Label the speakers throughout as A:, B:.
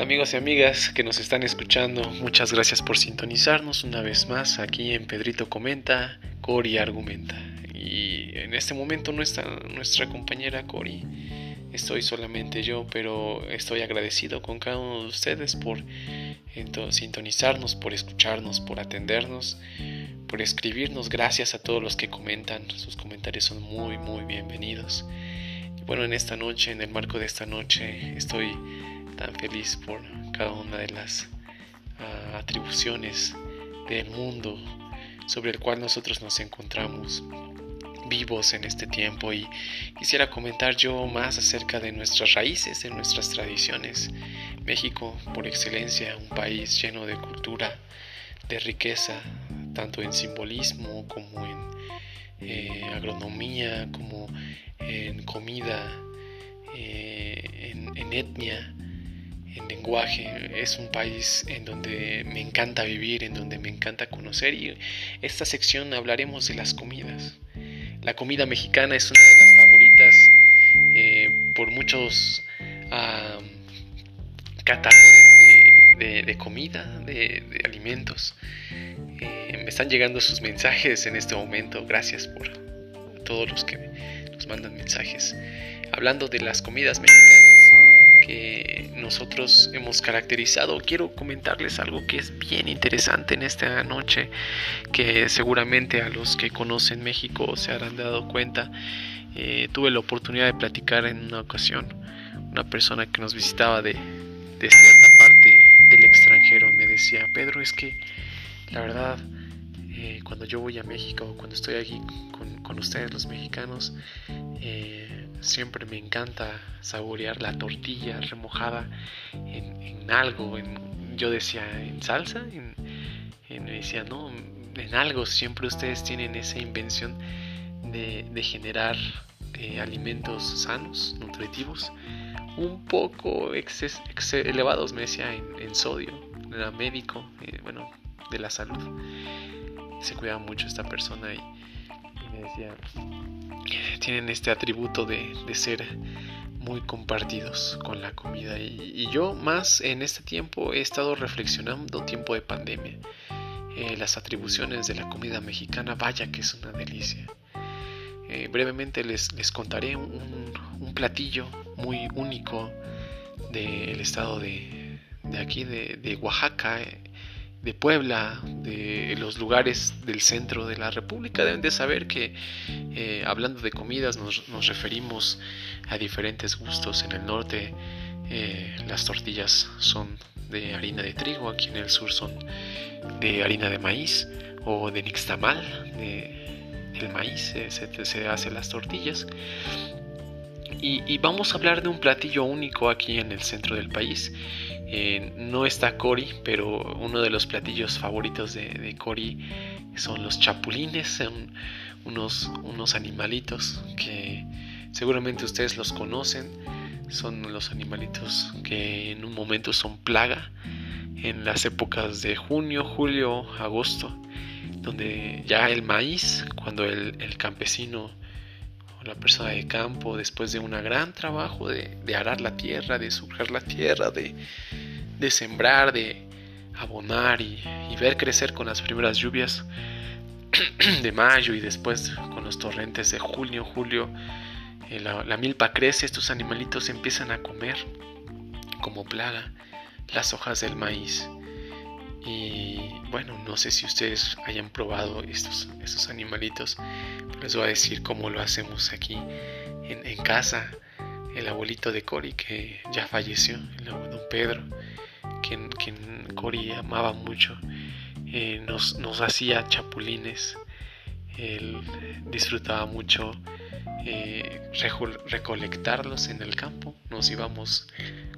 A: Amigos y amigas que nos están escuchando, muchas gracias por sintonizarnos una vez más aquí en Pedrito Comenta, Cori Argumenta. Y en este momento no está nuestra compañera Cori, estoy solamente yo, pero estoy agradecido con cada uno de ustedes por sintonizarnos, por escucharnos, por atendernos, por escribirnos. Gracias a todos los que comentan, sus comentarios son muy, muy bienvenidos. Bueno, en esta noche, en el marco de esta noche, estoy tan feliz por cada una de las ah, atribuciones del mundo sobre el cual nosotros nos encontramos vivos en este tiempo y quisiera comentar yo más acerca de nuestras raíces, de nuestras tradiciones. México, por excelencia, un país lleno de cultura, de riqueza, tanto en simbolismo como en eh, agronomía, como en comida, eh, en etnia en lenguaje. Es un país en donde me encanta vivir, en donde me encanta conocer y esta sección hablaremos de las comidas. La comida mexicana es una de las favoritas eh, por muchos catadores de, comida, de, alimentos. Eh, me están llegando sus mensajes en este momento. Gracias por todos los que nos mandan mensajes. Hablando de las comidas mexicanas que nosotros hemos caracterizado, quiero comentarles algo que es bien interesante en esta noche, que seguramente a los que conocen México se habrán dado cuenta. Eh, tuve la oportunidad de platicar en una ocasión, una persona que nos visitaba de, de cierta parte del extranjero me decía, Pedro, es que la verdad, eh, cuando yo voy a México, cuando estoy aquí con, con ustedes los mexicanos, eh, siempre me encanta saborear la tortilla remojada en, algo. En, yo decía, ¿en salsa? En, me decía, no, en algo. Siempre ustedes tienen esa invención de, generar eh, alimentos sanos, nutritivos, un poco elevados, me decía, en, sodio. Era médico, eh, bueno, de la salud. Se cuidaba mucho esta persona y, tienen este atributo de, ser muy compartidos con la comida. Y, yo más en este tiempo he estado reflexionando tiempo de pandemia eh, las atribuciones de la comida mexicana vaya que es una delicia. Eh, brevemente les, les contaré un, platillo muy único del estado de, aquí de, de Oaxaca de Puebla, de los lugares del centro de la República, deben de saber que eh, hablando de comidas nos, referimos a diferentes gustos. En el norte eh, las tortillas son de harina de trigo, aquí en el sur son de harina de maíz o de nixtamal, de, el maíz se, se, hace las tortillas. Y, vamos a hablar de un platillo único aquí en el centro del país eh, no está Cory, pero uno de los platillos favoritos de, de Cory son los chapulines, son unos, unos animalitos que seguramente ustedes los conocen. Son los animalitos que en un momento son plaga en las épocas de junio, julio, agosto, donde ya el maíz, cuando el, el campesino la persona de campo, después de un gran trabajo de, de arar la tierra, de surcar la tierra, de, de sembrar, de abonar y, ver crecer con las primeras lluvias de mayo y después con los torrentes de junio, julio, eh, la, milpa crece, estos animalitos empiezan a comer como plaga las hojas del maíz. Y bueno, no sé si ustedes hayan probado estos, estos animalitos, les voy a decir cómo lo hacemos aquí en, en casa. El abuelito de Cory, que ya falleció, el abuelo don Pedro, quien, quien Cory amaba mucho, eh, nos, nos, hacía chapulines. Él disfrutaba mucho eh, recolectarlos en el campo. Nos íbamos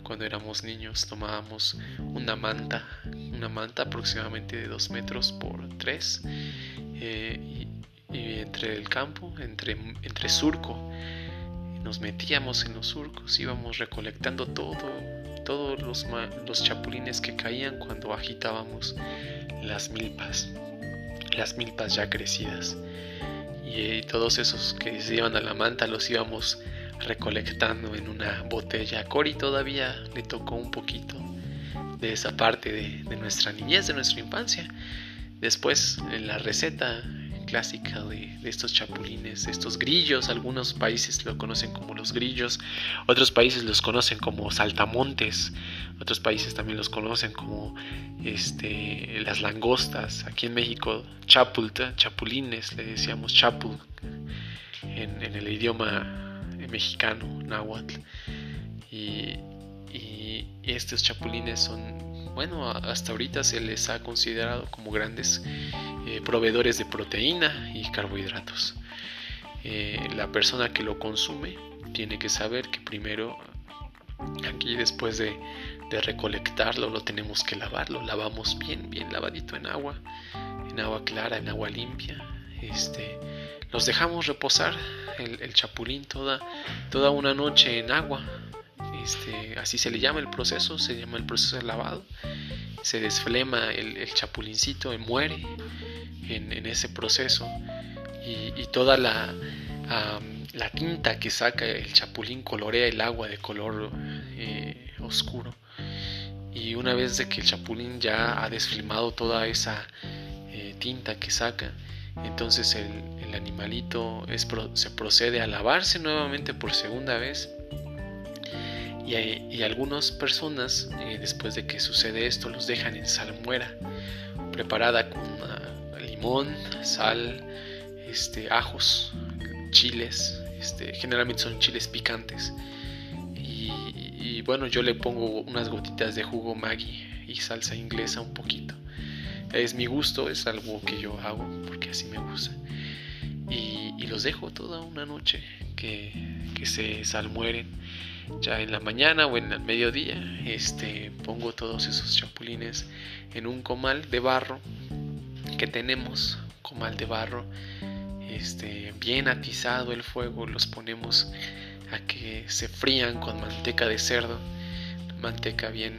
A: cuando éramos niños, tomábamos una manta, una manta aproximadamente de 2 metros por 3 eh, y, entre el campo, entre, entre surco, nos metíamos en los surcos, íbamos recolectando todo todos los, chapulines que caían cuando agitábamos las milpas, las milpas ya crecidas. Y, eh, todos esos que se iban a la manta los íbamos recolectando en una botella. A Cory todavía le tocó un poquito de esa parte de, nuestra niñez, de nuestra infancia. Después, en la receta clásica de, estos chapulines, estos grillos, algunos países lo conocen como los grillos, otros países los conocen como saltamontes, otros países también los conocen como este, las langostas, aquí en México chapulta, chapulines, le decíamos chapul en, en el idioma mexicano, náhuatl. Y, estos chapulines son, bueno, hasta ahorita se les ha considerado como grandes eh, proveedores de proteína y carbohidratos. Eh, la persona que lo consume tiene que saber que primero, aquí después de, de recolectarlo, lo tenemos que lavar, lo lavamos bien, bien lavadito en agua, en agua clara, en agua limpia. Este, los dejamos reposar el, chapulín toda, toda una noche en agua. Este, así se le llama el proceso, se llama el proceso de lavado. Se desflema el, chapulincito y muere en, ese proceso. Y, toda la, la, tinta que saca el chapulín colorea el agua de color eh, oscuro. Y una vez de que el chapulín ya ha desflemado toda esa eh, tinta que saca, entonces el, animalito se procede a lavarse nuevamente por segunda vez. Y, algunas personas, eh, después de que sucede esto, los dejan en salmuera, preparada con ah, limón, sal, este, ajos, chiles. Este, generalmente son chiles picantes. Y, bueno, yo le pongo unas gotitas de jugo Maggi y salsa inglesa un poquito es mi gusto, es algo que yo hago porque así me gusta. Los dejo toda una noche que, se salmueren. Ya en la mañana o en el mediodía este, pongo todos esos chapulines en un comal de barro que tenemos, comal de barro, este, bien atizado el fuego, los ponemos a que se frían con manteca de cerdo, manteca bien,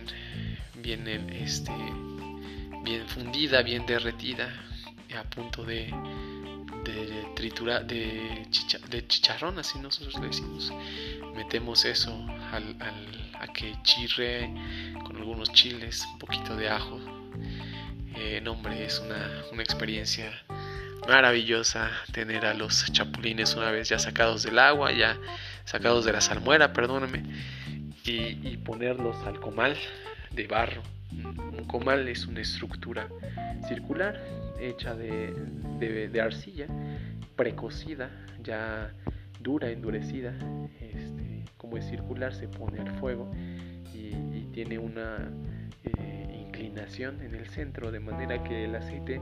A: bien este, bien fundida, bien derretida, a punto de, de triturar, de, de chicharrón, así nosotros le decimos. Metemos eso al, a que chirre con algunos chiles, un poquito de ajo. Eh, no, hombre, es una, una experiencia maravillosa tener a los chapulines una vez ya sacados del agua, ya sacados de la salmuera, perdóname, y ponerlos al comal de barro un comal es una estructura circular hecha de, arcilla, precocida, ya dura, endurecida. Este, como es circular, se pone al fuego y, tiene una eh, inclinación en el centro, de manera que el aceite,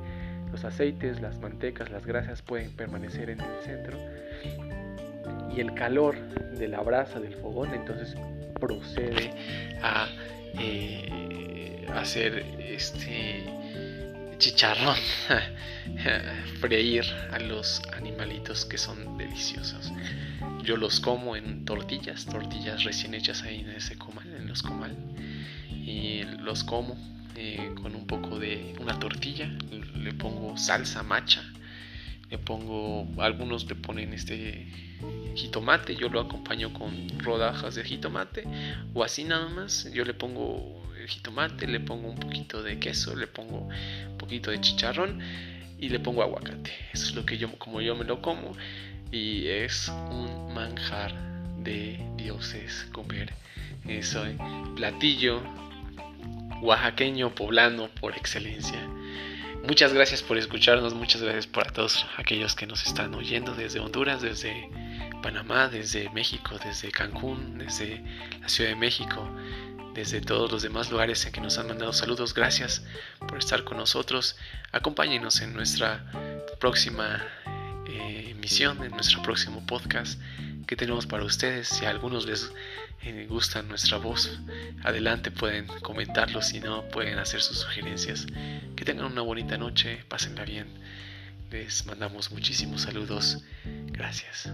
A: los aceites, las mantecas, las grasas pueden permanecer en el centro. Y el calor de la brasa del fogón entonces procede a eh, hacer este chicharrón, freír a los animalitos que son deliciosos. Yo los como en tortillas, tortillas recién hechas ahí en ese comal, en los comal, y los como eh, con un poco de una tortilla, le pongo salsa macha, le pongo, algunos le ponen este jitomate, yo lo acompaño con rodajas de jitomate o así nada más, yo le pongo el jitomate, le pongo un poquito de queso, le pongo un poquito de chicharrón y le pongo aguacate. Eso es lo que yo, como yo me lo como y es un manjar de dioses comer eso, platillo oaxaqueño poblano por excelencia. Muchas gracias por escucharnos, muchas gracias por a todos aquellos que nos están oyendo desde Honduras, desde Panamá, desde México, desde Cancún, desde la Ciudad de México, desde todos los demás lugares en que nos han mandado saludos. Gracias por estar con nosotros. Acompáñenos en nuestra próxima eh, emisión, en nuestro próximo podcast que tenemos para ustedes. Si a algunos les eh, gusta nuestra voz, adelante pueden comentarlo. Si no, pueden hacer sus sugerencias. Que tengan una bonita noche, pásenla bien. Les mandamos muchísimos saludos. Gracias.